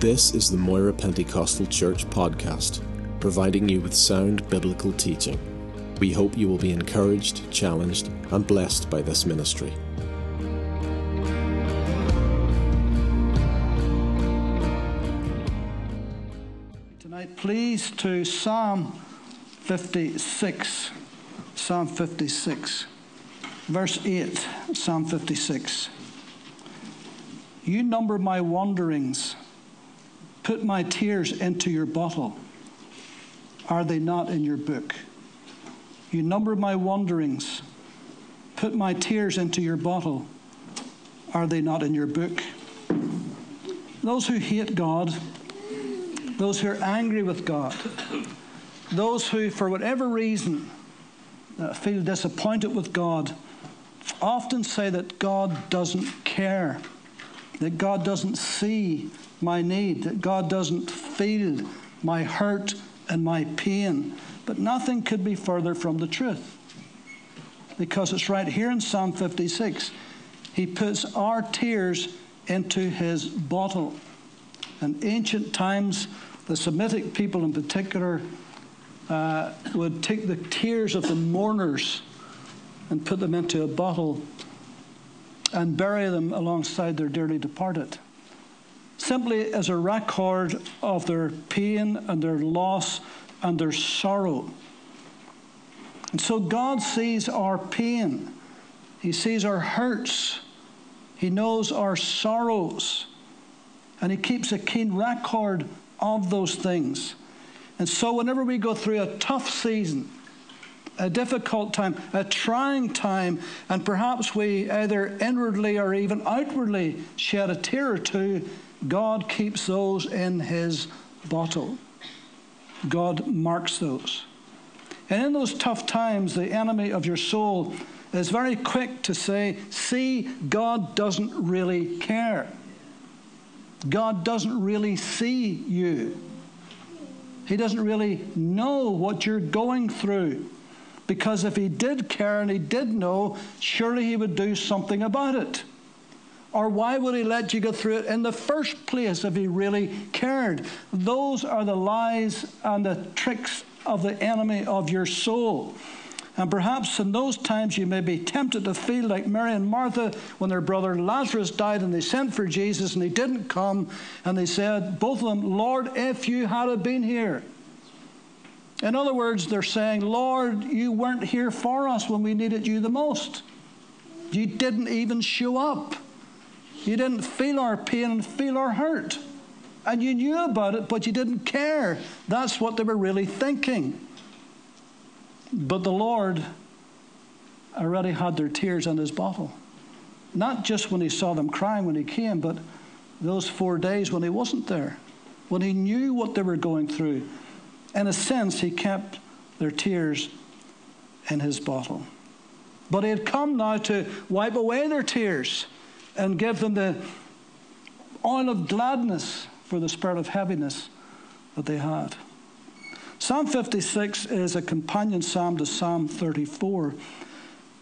This is the Moira Pentecostal Church podcast, providing you with sound biblical teaching. We hope you will be encouraged, challenged, and blessed by this ministry. Tonight, please, to Psalm 56. Psalm 56, verse 8. Psalm 56. You number my wanderings, put my tears into your bottle. Are they not in your book? You number my wanderings, put my tears into your bottle. Are they not in your book? Those who hate God, those who are angry with God, those who, for whatever reason, uh, feel disappointed with God, often say that God doesn't care that God doesn't see my need, that God doesn't feel my hurt and my pain. But nothing could be further from the truth. Because it's right here in Psalm 56. He puts our tears into his bottle. In ancient times, the Semitic people in particular uh, would take the tears of the mourners and put them into a bottle and bury them alongside their dearly departed. Simply as a record of their pain and their loss and their sorrow. And so God sees our pain, He sees our hurts, He knows our sorrows, and He keeps a keen record of those things. And so, whenever we go through a tough season, a difficult time, a trying time, and perhaps we either inwardly or even outwardly shed a tear or two, God keeps those in His bottle. God marks those. And in those tough times, the enemy of your soul is very quick to say, See, God doesn't really care. God doesn't really see you. He doesn't really know what you're going through. Because if he did care and he did know, surely he would do something about it. Or why would he let you go through it in the first place if he really cared? Those are the lies and the tricks of the enemy of your soul. And perhaps in those times you may be tempted to feel like Mary and Martha when their brother Lazarus died and they sent for Jesus and he didn't come. And they said, both of them, Lord, if you had been here, in other words, they're saying, Lord, you weren't here for us when we needed you the most. You didn't even show up. You didn't feel our pain and feel our hurt. And you knew about it, but you didn't care. That's what they were really thinking. But the Lord already had their tears in his bottle. Not just when he saw them crying when he came, but those four days when he wasn't there, when he knew what they were going through in a sense, he kept their tears in his bottle. But he had come now to wipe away their tears and give them the oil of gladness for the spirit of heaviness that they had. Psalm 56 is a companion psalm to Psalm 34.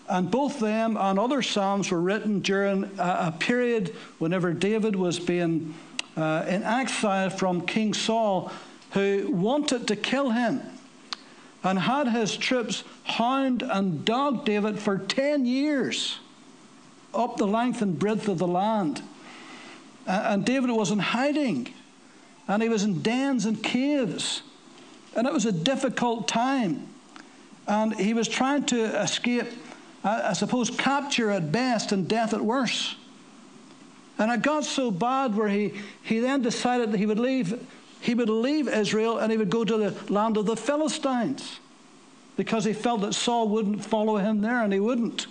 And both them and other psalms were written during a, period whenever David was being uh, in exile from King Saul who wanted to kill him and had his troops hound and dog David for 10 years up the length and breadth of the land. And David was in hiding, and he was in dens and caves, and it was a difficult time. And he was trying to escape, I suppose, capture at best and death at worst. And it got so bad where he, he then decided that he would leave he would leave Israel and he would go to the land of the Philistines because he felt that Saul wouldn't follow him there and he wouldn't.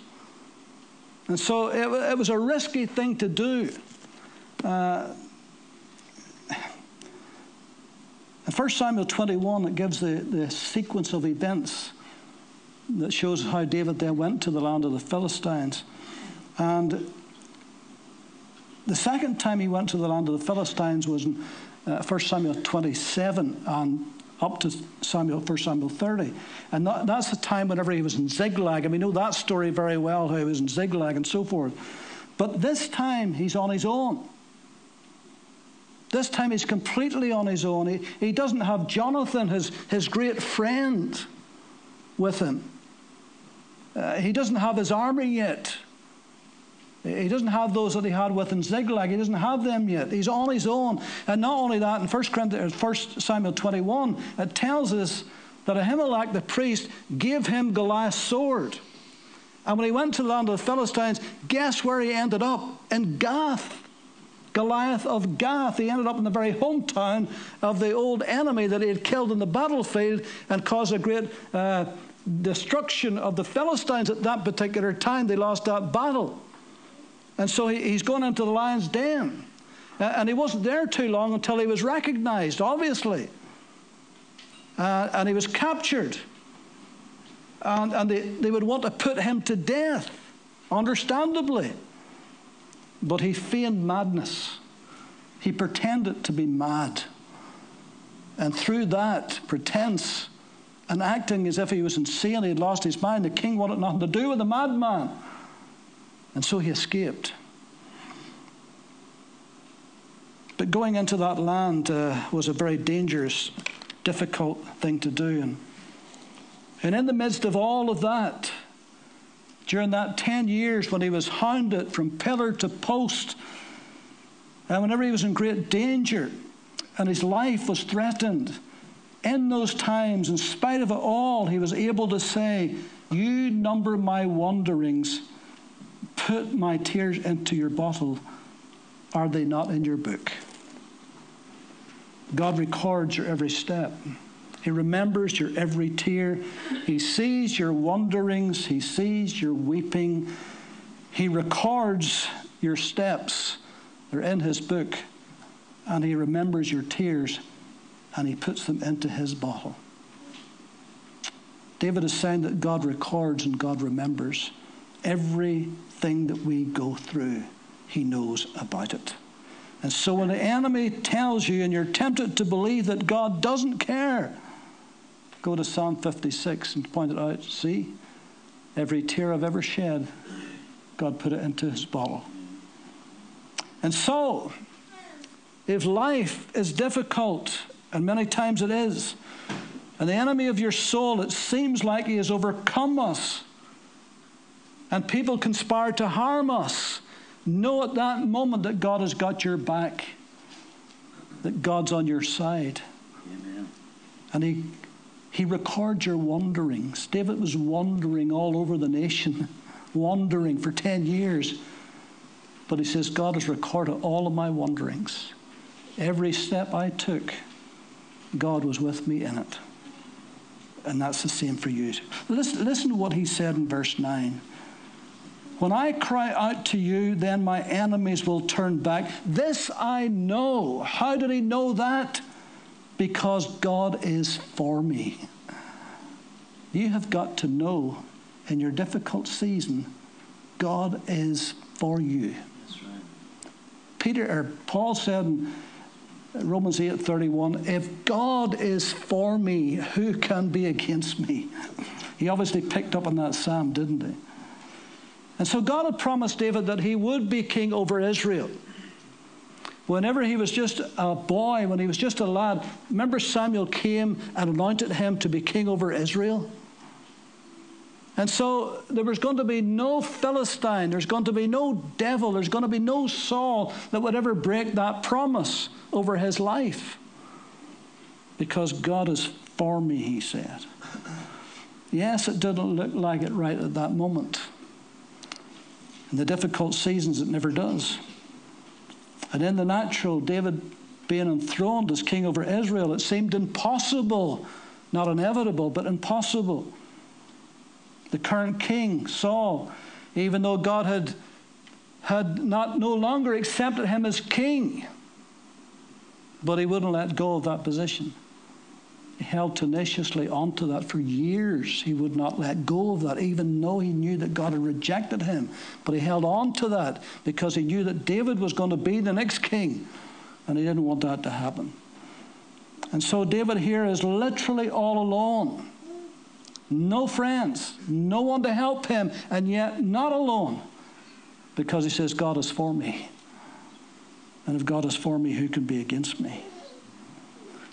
And so it, it was a risky thing to do. Uh, in 1 Samuel 21, it gives the, the sequence of events that shows how David then went to the land of the Philistines. And the second time he went to the land of the Philistines was in uh, 1 Samuel 27 and up to Samuel, 1 Samuel 30. And that, that's the time whenever he was in Ziklag. And we know that story very well, how he was in Ziklag and so forth. But this time, he's on his own. This time he's completely on his own. He, he doesn't have Jonathan, his, his great friend, with him. Uh, he doesn't have his army yet. He doesn't have those that he had with in Ziklag. He doesn't have them yet. He's on his own. And not only that, in 1, Corinthians, 1 Samuel 21, it tells us that Ahimelech the priest gave him Goliath's sword. And when he went to the land of the Philistines, guess where he ended up? In Gath. Goliath of Gath. He ended up in the very hometown of the old enemy that he had killed in the battlefield and caused a great uh, destruction of the Philistines at that particular time. They lost that battle. And so he, he's gone into the lion's den. Uh, and he wasn't there too long until he was recognized, obviously. Uh, and he was captured. And, and they, they would want to put him to death, understandably. But he feigned madness. He pretended to be mad. And through that pretense and acting as if he was insane, he had lost his mind, the king wanted nothing to do with the madman. And so he escaped. But going into that land uh, was a very dangerous, difficult thing to do. And, and in the midst of all of that, during that 10 years when he was hounded from pillar to post, and whenever he was in great danger and his life was threatened, in those times, in spite of it all, he was able to say, You number my wanderings, put my tears into your bottle. Are they not in your book? God records your every step. He remembers your every tear. He sees your wanderings. He sees your weeping. He records your steps. They're in his book. And he remembers your tears and he puts them into his bottle. David is saying that God records and God remembers everything that we go through, he knows about it. And so when the enemy tells you and you're tempted to believe that God doesn't care, Go to Psalm 56 and point it out. See, every tear I've ever shed, God put it into his bottle. And so, if life is difficult, and many times it is, and the enemy of your soul, it seems like he has overcome us, and people conspire to harm us, know at that moment that God has got your back, that God's on your side. Amen. And he he records your wanderings. David was wandering all over the nation, wandering for 10 years. But he says, God has recorded all of my wanderings. Every step I took, God was with me in it. And that's the same for you. Listen, listen to what he said in verse 9. When I cry out to you, then my enemies will turn back. This I know. How did he know that? because God is for me. You have got to know in your difficult season, God is for you. Right. Peter or Paul said in Romans 8:31, if God is for me, who can be against me? He obviously picked up on that psalm, didn't he? And so God had promised David that he would be king over Israel. Whenever he was just a boy, when he was just a lad, remember Samuel came and anointed him to be king over Israel? And so there was going to be no Philistine, there's going to be no devil, there's going to be no Saul that would ever break that promise over his life. Because God is for me, he said. Yes, it didn't look like it right at that moment. In the difficult seasons, it never does. And in the natural, David being enthroned as king over Israel, it seemed impossible, not inevitable, but impossible. The current king, Saul, even though God had, had not no longer accepted him as king, but he wouldn't let go of that position. He held tenaciously onto that for years. He would not let go of that, even though he knew that God had rejected him. But he held on to that because he knew that David was going to be the next king, and he didn't want that to happen. And so David here is literally all alone. No friends, no one to help him, and yet not alone because he says, God is for me. And if God is for me, who can be against me?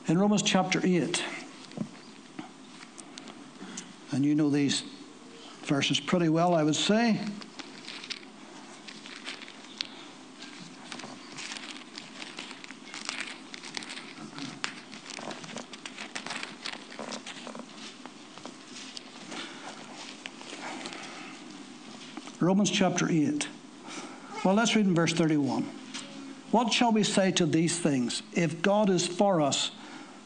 In Romans chapter 8, and you know these verses pretty well, I would say. Romans chapter 8. Well, let's read in verse 31. What shall we say to these things? If God is for us,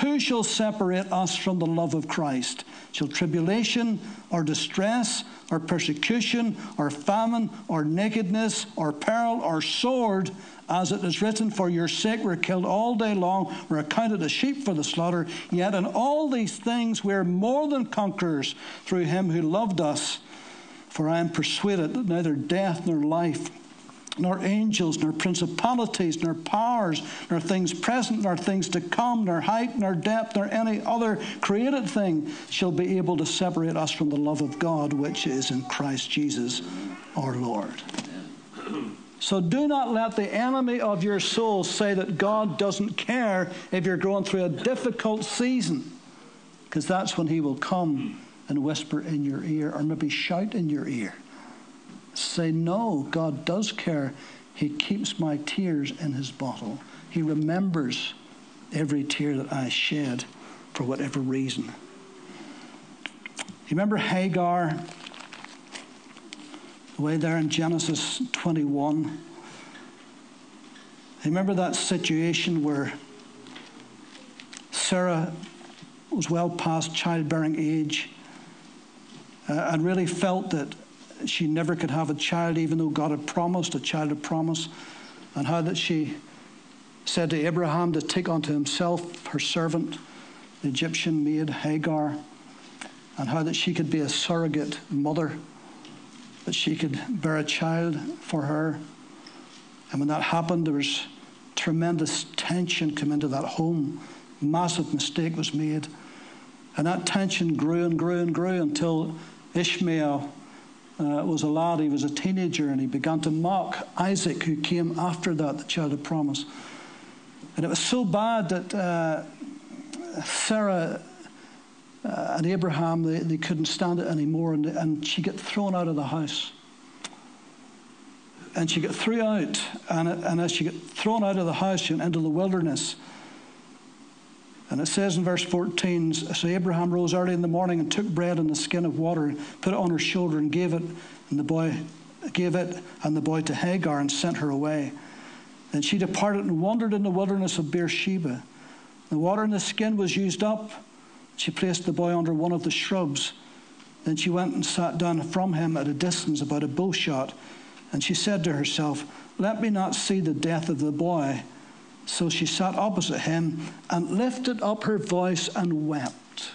Who shall separate us from the love of Christ? Shall tribulation or distress or persecution or famine or nakedness or peril or sword? As it is written, For your sake we're killed all day long, we're accounted as sheep for the slaughter. Yet in all these things we're more than conquerors through him who loved us. For I am persuaded that neither death nor life nor angels, nor principalities, nor powers, nor things present, nor things to come, nor height, nor depth, nor any other created thing shall be able to separate us from the love of God which is in Christ Jesus our Lord. So do not let the enemy of your soul say that God doesn't care if you're going through a difficult season, because that's when he will come and whisper in your ear or maybe shout in your ear say, No, God does care. He keeps my tears in his bottle. He remembers every tear that I shed for whatever reason. You remember Hagar, way there in Genesis 21? You remember that situation where Sarah was well past childbearing age uh, and really felt that she never could have a child, even though God had promised a child of promise, and how that she said to Abraham to take unto himself her servant, the Egyptian maid Hagar, and how that she could be a surrogate mother, that she could bear a child for her. And when that happened, there was tremendous tension come into that home. Massive mistake was made. And that tension grew and grew and grew until Ishmael uh, was a lad, he was a teenager, and he began to mock Isaac, who came after that, the child of promise. And it was so bad that uh, Sarah uh, and Abraham, they, they couldn't stand it anymore, and, and she got thrown out of the house. And she got thrown out, and, and as she got thrown out of the house, she went into the wilderness. And it says in verse 14 So Abraham rose early in the morning and took bread and a skin of water, put it on her shoulder, and gave it, and the boy gave it and the boy to Hagar and sent her away. Then she departed and wandered in the wilderness of Beersheba. The water in the skin was used up. She placed the boy under one of the shrubs. Then she went and sat down from him at a distance, about a bow shot. And she said to herself, Let me not see the death of the boy. So she sat opposite him and lifted up her voice and wept.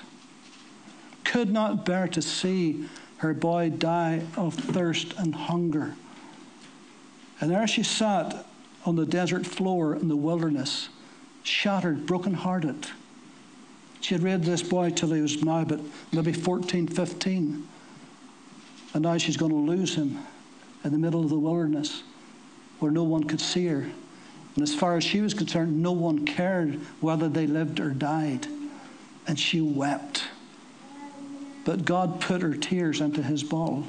Could not bear to see her boy die of thirst and hunger. And there she sat on the desert floor in the wilderness, shattered, broken-hearted. She had raised this boy till he was now but maybe 14, 15. And now she's going to lose him in the middle of the wilderness where no one could see her. And as far as she was concerned, no one cared whether they lived or died. And she wept. But God put her tears into his bottle.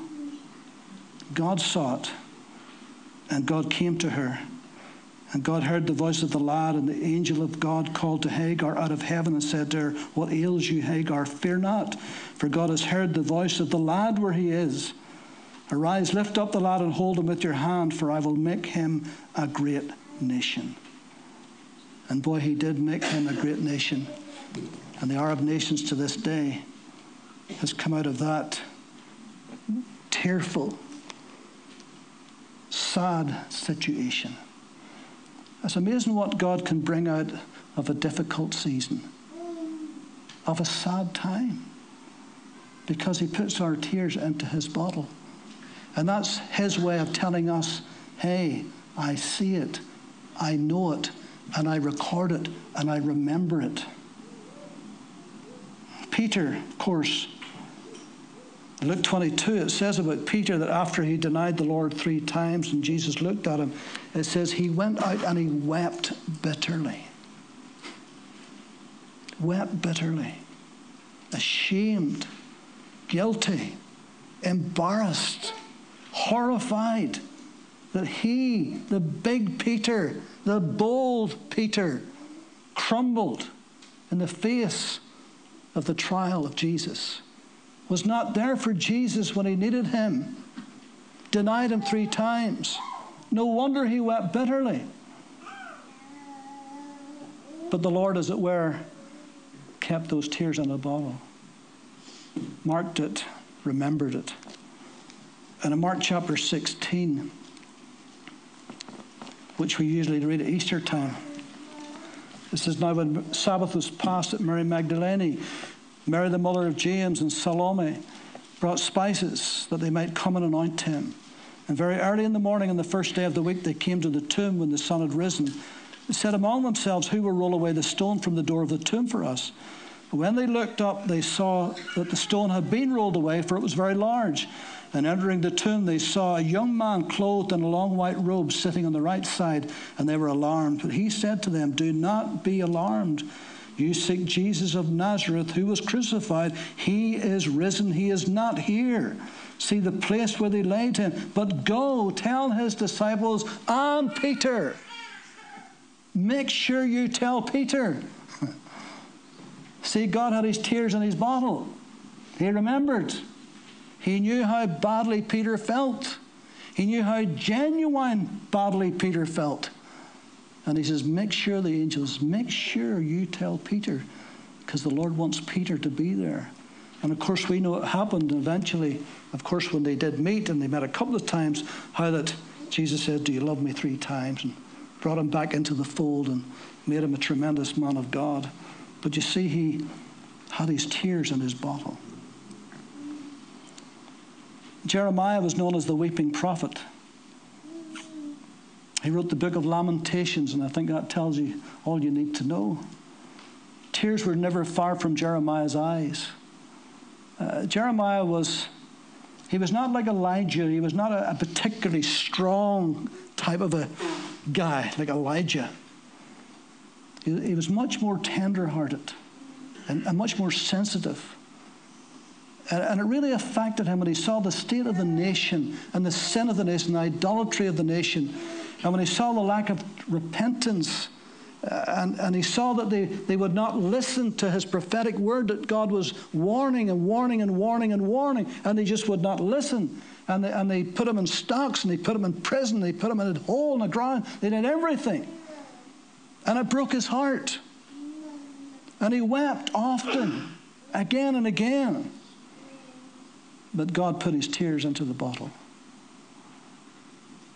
God saw it, and God came to her. And God heard the voice of the lad, and the angel of God called to Hagar out of heaven and said to her, What ails you, Hagar? Fear not, for God has heard the voice of the lad where he is. Arise, lift up the lad and hold him with your hand, for I will make him a great nation. And boy, he did make him a great nation. And the Arab nations to this day has come out of that tearful, sad situation. It's amazing what God can bring out of a difficult season, of a sad time. Because he puts our tears into his bottle. And that's his way of telling us, hey, I see it, I know it, and I record it, and I remember it. Peter, of course, Luke 22, it says about Peter that after he denied the Lord three times and Jesus looked at him, it says he went out and he wept bitterly. Wept bitterly. Ashamed, guilty, embarrassed, horrified that he, the big Peter, the bold Peter, crumbled in the face of the trial of Jesus was not there for Jesus when he needed him, denied him three times. No wonder he wept bitterly. But the Lord, as it were, kept those tears in a bottle, marked it, remembered it. And in Mark chapter 16, which we usually read at Easter time, it says, Now when Sabbath was past at Mary Magdalene, Mary, the mother of James, and Salome brought spices that they might come and anoint him. And very early in the morning, on the first day of the week, they came to the tomb when the sun had risen. They said among themselves, Who will roll away the stone from the door of the tomb for us? But when they looked up, they saw that the stone had been rolled away, for it was very large. And entering the tomb, they saw a young man clothed in a long white robe sitting on the right side, and they were alarmed. But he said to them, Do not be alarmed. You seek Jesus of Nazareth who was crucified. He is risen. He is not here. See the place where they laid him. But go tell his disciples and Peter. Make sure you tell Peter. See, God had his tears in his bottle. He remembered. He knew how badly Peter felt. He knew how genuine badly Peter felt. And he says, Make sure the angels, make sure you tell Peter, because the Lord wants Peter to be there. And of course, we know it happened eventually. Of course, when they did meet and they met a couple of times, how that Jesus said, Do you love me three times? And brought him back into the fold and made him a tremendous man of God. But you see, he had his tears in his bottle. Jeremiah was known as the weeping prophet. He wrote the book of Lamentations, and I think that tells you all you need to know. Tears were never far from Jeremiah's eyes. Uh, Jeremiah was, he was not like Elijah. He was not a, a particularly strong type of a guy like Elijah. He, he was much more tender hearted and, and, much more sensitive. And, it really affected him when he saw the state of the nation and the sin of the nation, the idolatry of the nation and when he saw the lack of repentance, uh, and, and he saw that they, they would not listen to his prophetic word, that God was warning and warning and warning and warning, and they just would not listen. And they, and they put him in stocks, and they put him in prison, they put him in a hole in the ground, they did everything. And it broke his heart. And he wept often, again and again. But God put his tears into the bottle.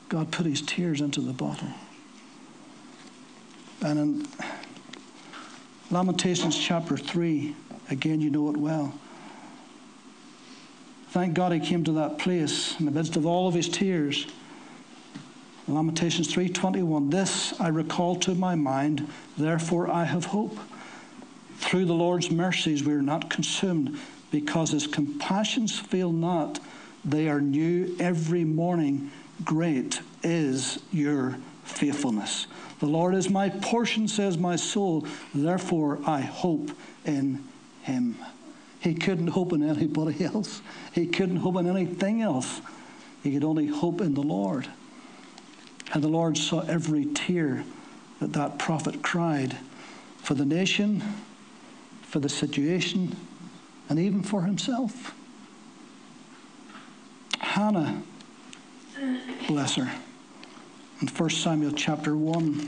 God put his tears into the bottle. And in Lamentations chapter 3, again, you know it well. Thank God he came to that place in the midst of all of his tears. Lamentations 3:21 This I recall to my mind therefore I have hope through the Lord's mercies we are not consumed because his compassions fail not they are new every morning Great is your faithfulness. The Lord is my portion, says my soul. Therefore, I hope in him. He couldn't hope in anybody else, he couldn't hope in anything else. He could only hope in the Lord. And the Lord saw every tear that that prophet cried for the nation, for the situation, and even for himself. Hannah Bless her. In 1 Samuel chapter 1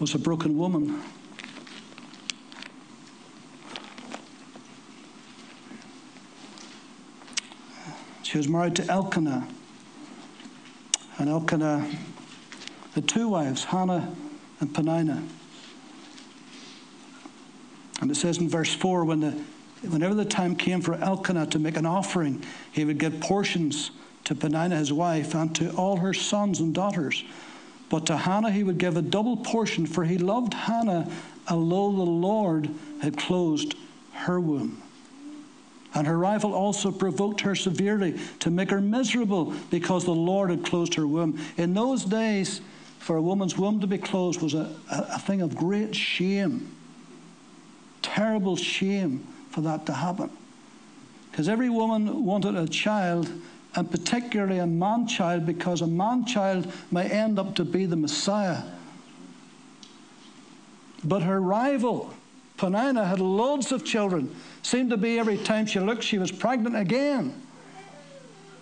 was a broken woman. She was married to Elkanah. And Elkanah had two wives, Hannah and Peninnah. It says in verse 4 when the whenever the time came for Elkanah to make an offering, he would give portions to Peninnah his wife and to all her sons and daughters. But to Hannah he would give a double portion, for he loved Hannah, although the Lord had closed her womb. And her rival also provoked her severely to make her miserable because the Lord had closed her womb. In those days, for a woman's womb to be closed was a, a, a thing of great shame, terrible shame for that to happen. Because every woman wanted a child, and particularly a man child, because a man child may end up to be the Messiah. But her rival, Peninnah, had loads of children. Seemed to be every time she looked, she was pregnant again.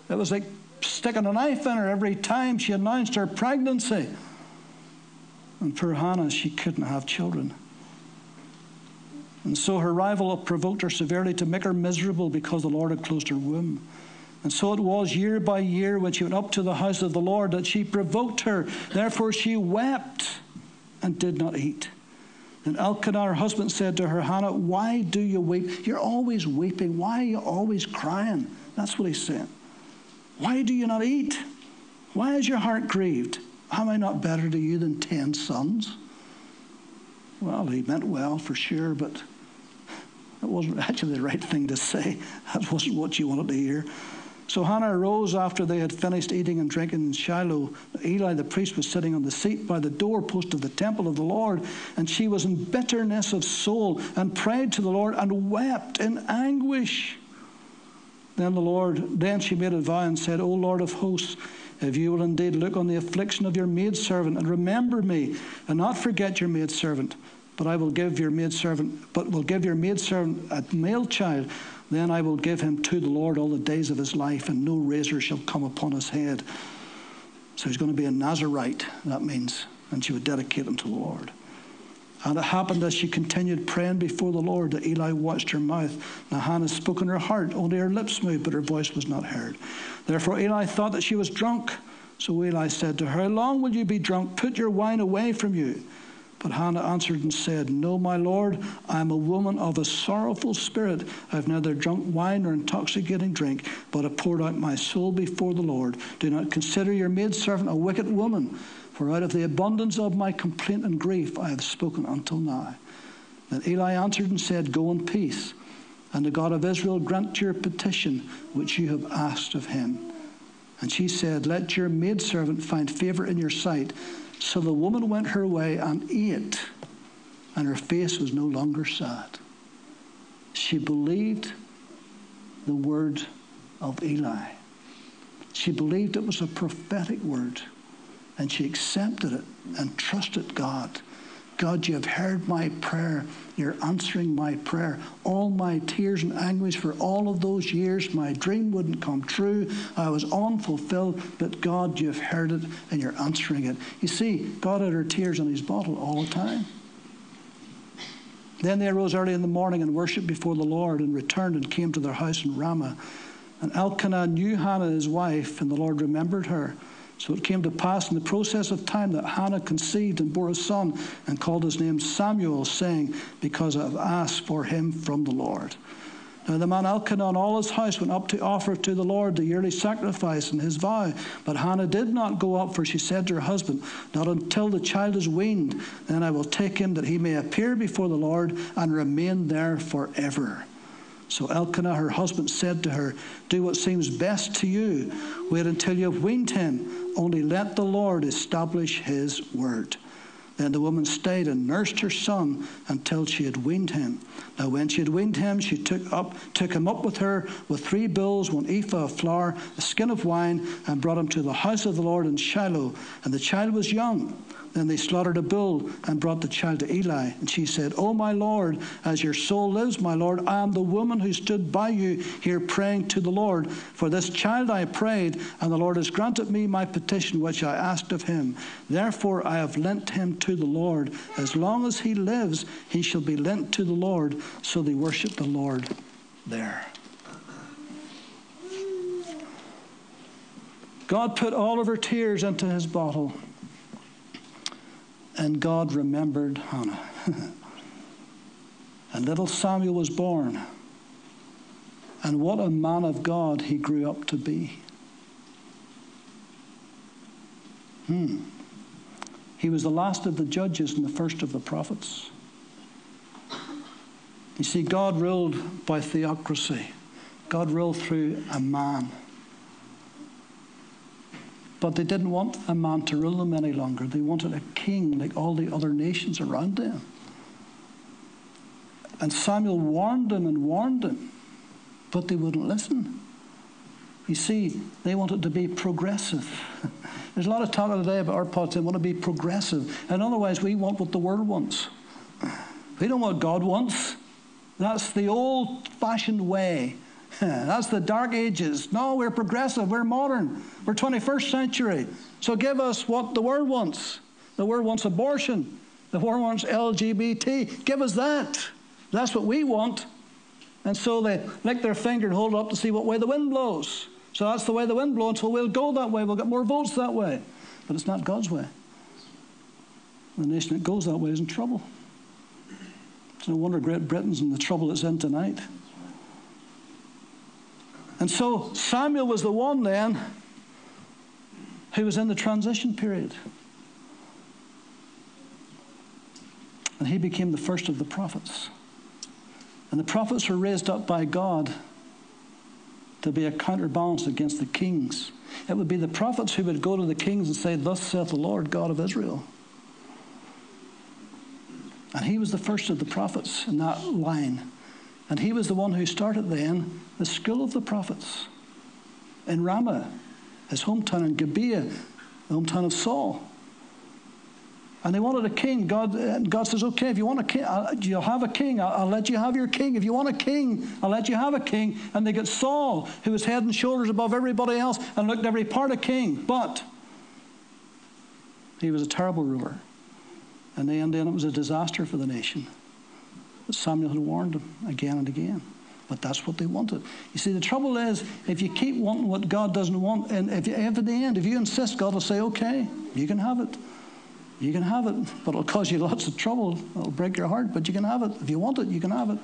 It was like sticking a knife in her every time she announced her pregnancy. And for Hannah, she couldn't have children. And so her rival provoked her severely to make her miserable because the Lord had closed her womb. And so it was year by year when she went up to the house of the Lord that she provoked her. Therefore she wept and did not eat. And Elkanah, her husband, said to her, Hannah, why do you weep? You're always weeping. Why are you always crying? That's what he said. Why do you not eat? Why is your heart grieved? Am I not better to you than ten sons? Well, he meant well for sure, but that wasn't actually the right thing to say. That wasn't what you wanted to hear. So Hannah arose after they had finished eating and drinking in Shiloh. Eli the priest was sitting on the seat by the doorpost of the temple of the Lord, and she was in bitterness of soul and prayed to the Lord and wept in anguish. Then the Lord, then she made a vow and said, O Lord of hosts, if you will indeed look on the affliction of your maidservant and remember me, and not forget your maidservant, but I will give your maidservant, but will give your maidservant a male child, then I will give him to the Lord all the days of his life, and no razor shall come upon his head. So he's going to be a Nazarite, that means, and she would dedicate him to the Lord. And it happened as she continued praying before the Lord that Eli watched her mouth. Now Hannah spoke in her heart, only her lips moved, but her voice was not heard. Therefore Eli thought that she was drunk. So Eli said to her, How long will you be drunk? Put your wine away from you. But Hannah answered and said, No, my Lord, I am a woman of a sorrowful spirit. I have neither drunk wine nor intoxicating drink, but have poured out my soul before the Lord. Do not consider your maidservant a wicked woman. For out of the abundance of my complaint and grief I have spoken until now. Then Eli answered and said, Go in peace, and the God of Israel grant your petition which you have asked of him. And she said, Let your maidservant find favor in your sight. So the woman went her way and ate, and her face was no longer sad. She believed the word of Eli. She believed it was a prophetic word. And she accepted it and trusted God. God, you have heard my prayer. You're answering my prayer. All my tears and anguish for all of those years, my dream wouldn't come true. I was unfulfilled, but God, you've heard it and you're answering it. You see, God had her tears in his bottle all the time. Then they arose early in the morning and worshipped before the Lord and returned and came to their house in Ramah. And Elkanah knew Hannah, his wife, and the Lord remembered her. So it came to pass in the process of time that Hannah conceived and bore a son and called his name Samuel, saying, Because I have asked for him from the Lord. Now the man Elkanah and all his house went up to offer to the Lord the yearly sacrifice and his vow. But Hannah did not go up, for she said to her husband, Not until the child is weaned, then I will take him that he may appear before the Lord and remain there forever. So Elkanah, her husband, said to her, Do what seems best to you. Wait until you have weaned him. Only let the Lord establish his word. Then the woman stayed and nursed her son until she had weaned him. Now, when she had weaned him, she took up took him up with her with three bulls, one ephah of flour, a skin of wine, and brought him to the house of the Lord in Shiloh. And the child was young. Then they slaughtered a bull and brought the child to Eli. And she said, Oh, my Lord, as your soul lives, my Lord, I am the woman who stood by you here praying to the Lord. For this child I prayed, and the Lord has granted me my petition which I asked of him. Therefore I have lent him to the Lord. As long as he lives, he shall be lent to the Lord. So they worshiped the Lord there. God put all of her tears into his bottle and God remembered Hannah. and little Samuel was born, And what a man of God he grew up to be. Hmm. He was the last of the judges and the first of the prophets. You see, God ruled by theocracy, God ruled through a man. But they didn't want a man to rule them any longer. They wanted a king like all the other nations around them. And Samuel warned them and warned them, but they wouldn't listen. You see, they wanted to be progressive. There's a lot of talk today about our politics. They want to be progressive. And otherwise, we want what the world wants. We don't want what God wants. That's the old fashioned way. That's the dark ages. No, we're progressive. We're modern. We're 21st century. So give us what the world wants. The world wants abortion. The world wants LGBT. Give us that. That's what we want. And so they lick their finger and hold it up to see what way the wind blows. So that's the way the wind blows, so we'll go that way. We'll get more votes that way. But it's not God's way. The nation that goes that way is in trouble. It's no wonder Great Britain's in the trouble it's in tonight. And so Samuel was the one then who was in the transition period. And he became the first of the prophets. And the prophets were raised up by God to be a counterbalance against the kings. It would be the prophets who would go to the kings and say, Thus saith the Lord God of Israel. And he was the first of the prophets in that line. And he was the one who started then the school of the prophets in Ramah, his hometown in Gibeah, the hometown of Saul. And they wanted a king. God, uh, God says, okay, if you want a king, I'll, you'll have a king. I'll, I'll, let you have your king. If you want a king, I'll let you have a king. And they get Saul, who was head and shoulders above everybody else and looked every part a king. But he was a terrible ruler. And then it was a disaster for the nation. Samuel had warned them again and again. But that's what they wanted. You see, the trouble is, if you keep wanting what God doesn't want, and if, you, if at the end, if you insist, God will say, okay, you can have it. You can have it, but it'll cause you lots of trouble. It'll break your heart, but you can have it. If you want it, you can have it.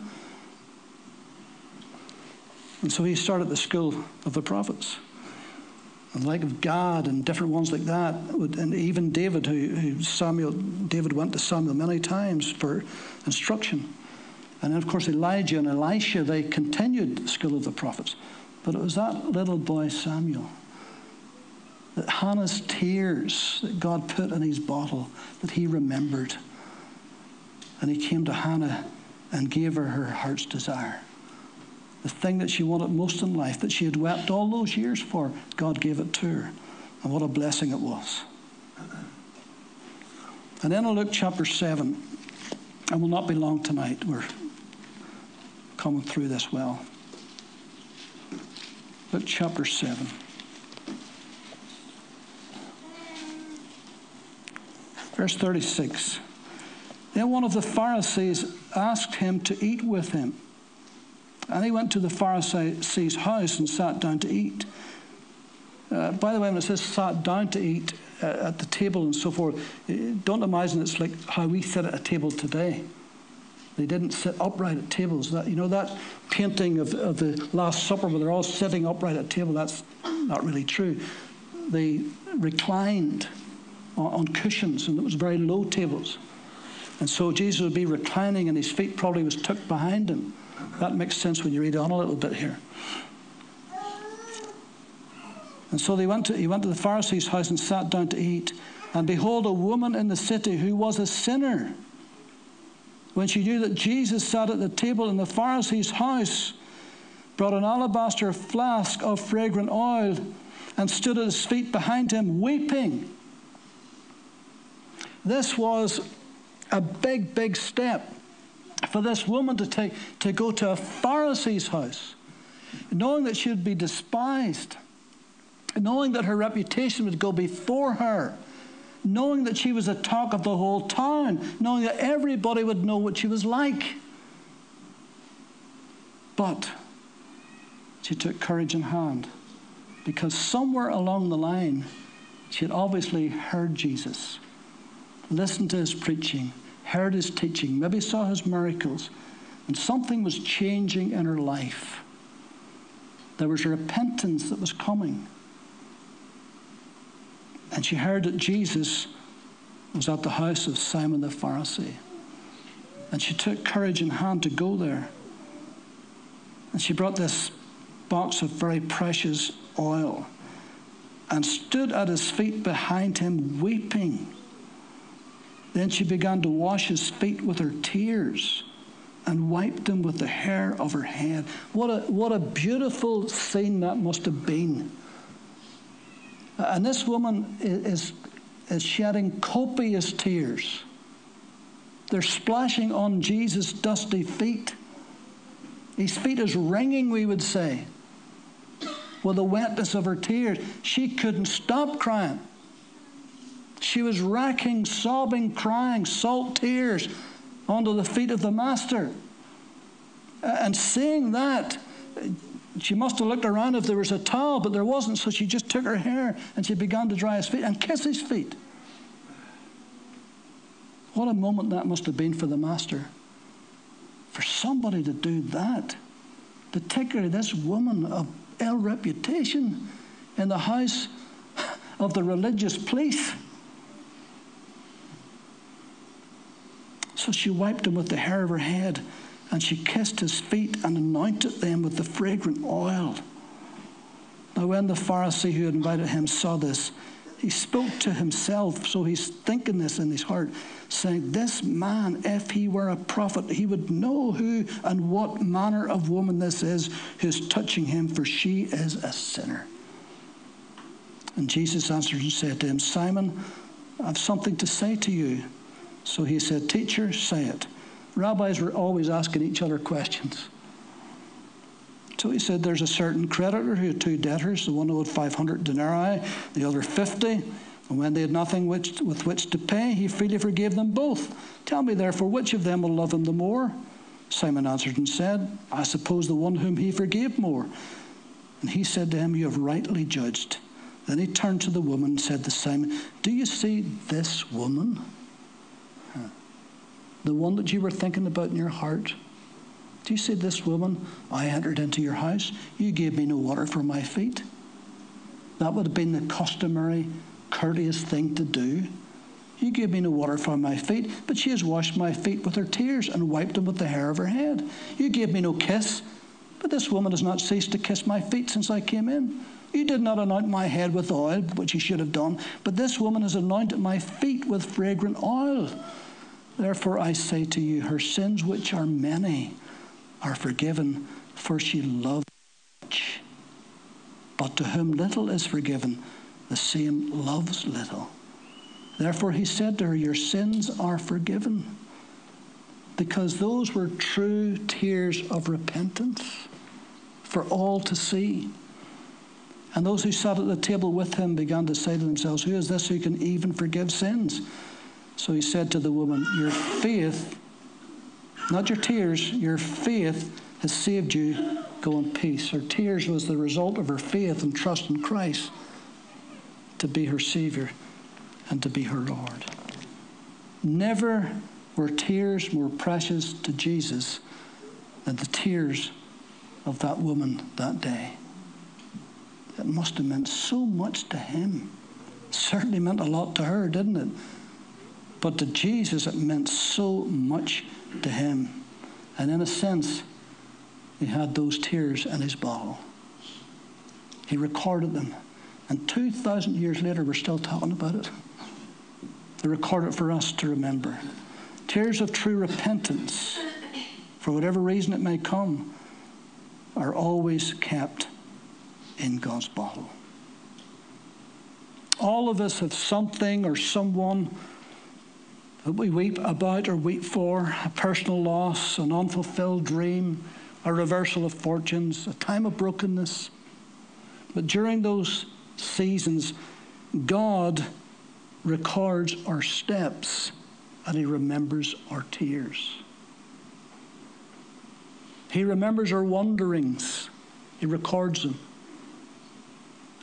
And so he started the school of the prophets. And like of Gad and different ones like that, and even David, who Samuel, David went to Samuel many times for instruction. And then, of course, Elijah and Elisha, they continued the school of the prophets. But it was that little boy, Samuel, that Hannah's tears that God put in his bottle, that he remembered. And he came to Hannah and gave her her heart's desire. The thing that she wanted most in life, that she had wept all those years for, God gave it to her. And what a blessing it was. And then in Luke chapter 7, and will not be long tonight, we're coming through this well. Luke, chapter 7. Verse 36. Then one of the Pharisees asked him to eat with him. And he went to the Pharisee's house and sat down to eat. Uh, by the way, when it says sat down to eat uh, at the table and so forth, uh, don't imagine it's like how we sit at a table today. They didn't sit upright at tables. That, you know, that painting of, of the Last Supper where they're all sitting upright at table, that's not really true. They reclined on cushions, and it was very low tables. And so Jesus would be reclining, and his feet probably was tucked behind him. That makes sense when you read on a little bit here. And so they went to, he went to the Pharisee's house and sat down to eat. And behold, a woman in the city who was a sinner, when she knew that Jesus sat at the table in the Pharisee's house, brought an alabaster flask of fragrant oil and stood at his feet behind him, weeping. This was a big, big step for this woman to take to go to a Pharisee's house, knowing that she would be despised, knowing that her reputation would go before her, knowing that she was the talk of the whole town, knowing that everybody would know what she was like. But she took courage in hand because somewhere along the line she had obviously heard Jesus listened to his preaching, heard his teaching, maybe saw his miracles, and something was changing in her life. There was a repentance that was coming. And she heard that Jesus was at the house of Simon the Pharisee. And she took courage in hand to go there. And she brought this box of very precious oil and stood at his feet behind him, weeping. Then she began to wash his feet with her tears and wiped them with the hair of her head. What a, what a beautiful scene that must have been. Uh, and this woman is, is shedding copious tears. They're splashing on Jesus' dusty feet. His feet is wringing, we would say, with the wetness of her tears. She couldn't stop crying. She was racking, sobbing, crying, salt tears onto the feet of the Master. Uh, and seeing that, she must have looked around if there was a towel, but there wasn't, so she just took her hair and she began to dry his feet and kiss his feet. What a moment that must have been for the Master. For somebody to do that, particularly this woman of ill reputation in the house of the religious police. So she wiped him with the hair of her head and she kissed his feet and anointed them with the fragrant oil. Now, when the Pharisee who had invited him saw this, he spoke to himself, so he's thinking this in his heart, saying, This man, if he were a prophet, he would know who and what manner of woman this is who's touching him, for she is a sinner. And Jesus answered and said to him, Simon, I have something to say to you. So he said, Teacher, say it. Rabbis were always asking each other questions. So he said, There's a certain creditor who had two debtors. The one owed 500 denarii, the other 50. And when they had nothing which, with which to pay, he freely forgave them both. Tell me, therefore, which of them will love him the more? Simon answered and said, I suppose the one whom he forgave more. And he said to him, You have rightly judged. Then he turned to the woman and said to Simon, Do you see this woman? The one that you were thinking about in your heart? Do you see this woman? I entered into your house. You gave me no water for my feet. That would have been the customary, courteous thing to do. You gave me no water for my feet, but she has washed my feet with her tears and wiped them with the hair of her head. You gave me no kiss, but this woman has not ceased to kiss my feet since I came in. You did not anoint my head with oil, which you should have done, but this woman has anointed my feet with fragrant oil. Therefore I say to you, her sins, which are many, are forgiven, for she loved much. But to whom little is forgiven, the same loves little. Therefore he said to her, Your sins are forgiven. Because those were true tears of repentance for all to see. And those who sat at the table with him began to say to themselves, Who is this who can even forgive sins? So he said to the woman, Your faith not your tears, your faith has saved you. Go in peace. Her tears was the result of her faith and trust in Christ to be her Savior and to be her Lord. Never were tears more precious to Jesus than the tears of that woman that day. It must have meant so much to him. Certainly meant a lot to her, didn't it? But to Jesus, it meant so much to him. And in a sense, he had those tears in his bottle. He recorded them. And 2,000 years later, we're still talking about it. They record it for us to remember. Tears of true repentance, for whatever reason it may come, are always kept in God's bottle. All of us have something or someone that we weep about or weep for a personal loss, an unfulfilled dream, a reversal of fortunes, a time of brokenness. But during those seasons, God records our steps and He remembers our tears. He remembers our wanderings, He records them,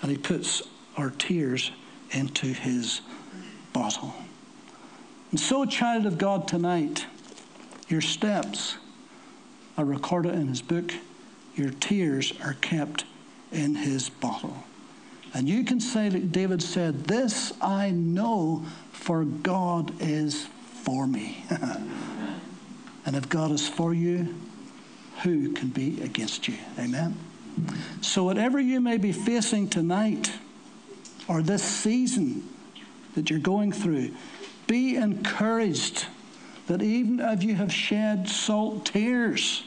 and He puts our tears into His bottle. And so, child of God, tonight, your steps are recorded in His book, your tears are kept in his bottle. And you can say, like David said, This I know, for God is for me. and if God is for you, who can be against you? Amen. So, whatever you may be facing tonight or this season that you're going through, be encouraged that even if you have shed salt tears,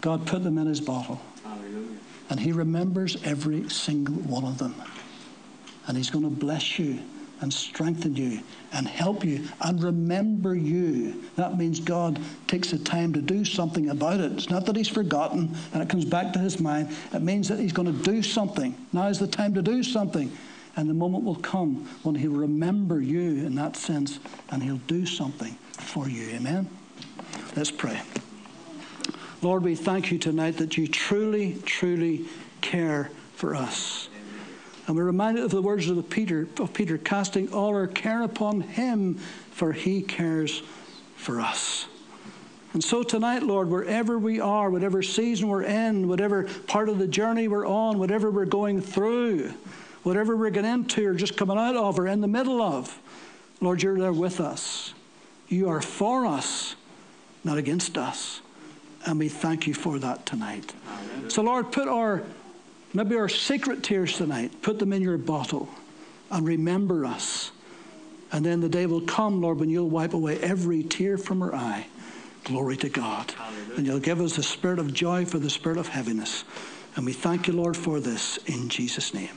God put them in his bottle. Hallelujah. And he remembers every single one of them. And he's going to bless you and strengthen you and help you and remember you. That means God takes the time to do something about it. It's not that He's forgotten and it comes back to His mind. It means that He's going to do something. Now is the time to do something. And the moment will come when He'll remember you in that sense and He'll do something for you. Amen? Let's pray. Lord, we thank you tonight that you truly, truly care for us. And we're reminded of the words of, the Peter, of Peter, casting all our care upon him, for he cares for us. And so tonight, Lord, wherever we are, whatever season we're in, whatever part of the journey we're on, whatever we're going through, whatever we're getting into or just coming out of or in the middle of, Lord, you're there with us. You are for us, not against us. And we thank you for that tonight. Amen. So, Lord, put our Maybe our secret tears tonight, put them in your bottle and remember us. And then the day will come, Lord, when you'll wipe away every tear from our eye. Glory to God. Hallelujah. And you'll give us the spirit of joy for the spirit of heaviness. And we thank you, Lord, for this in Jesus' name.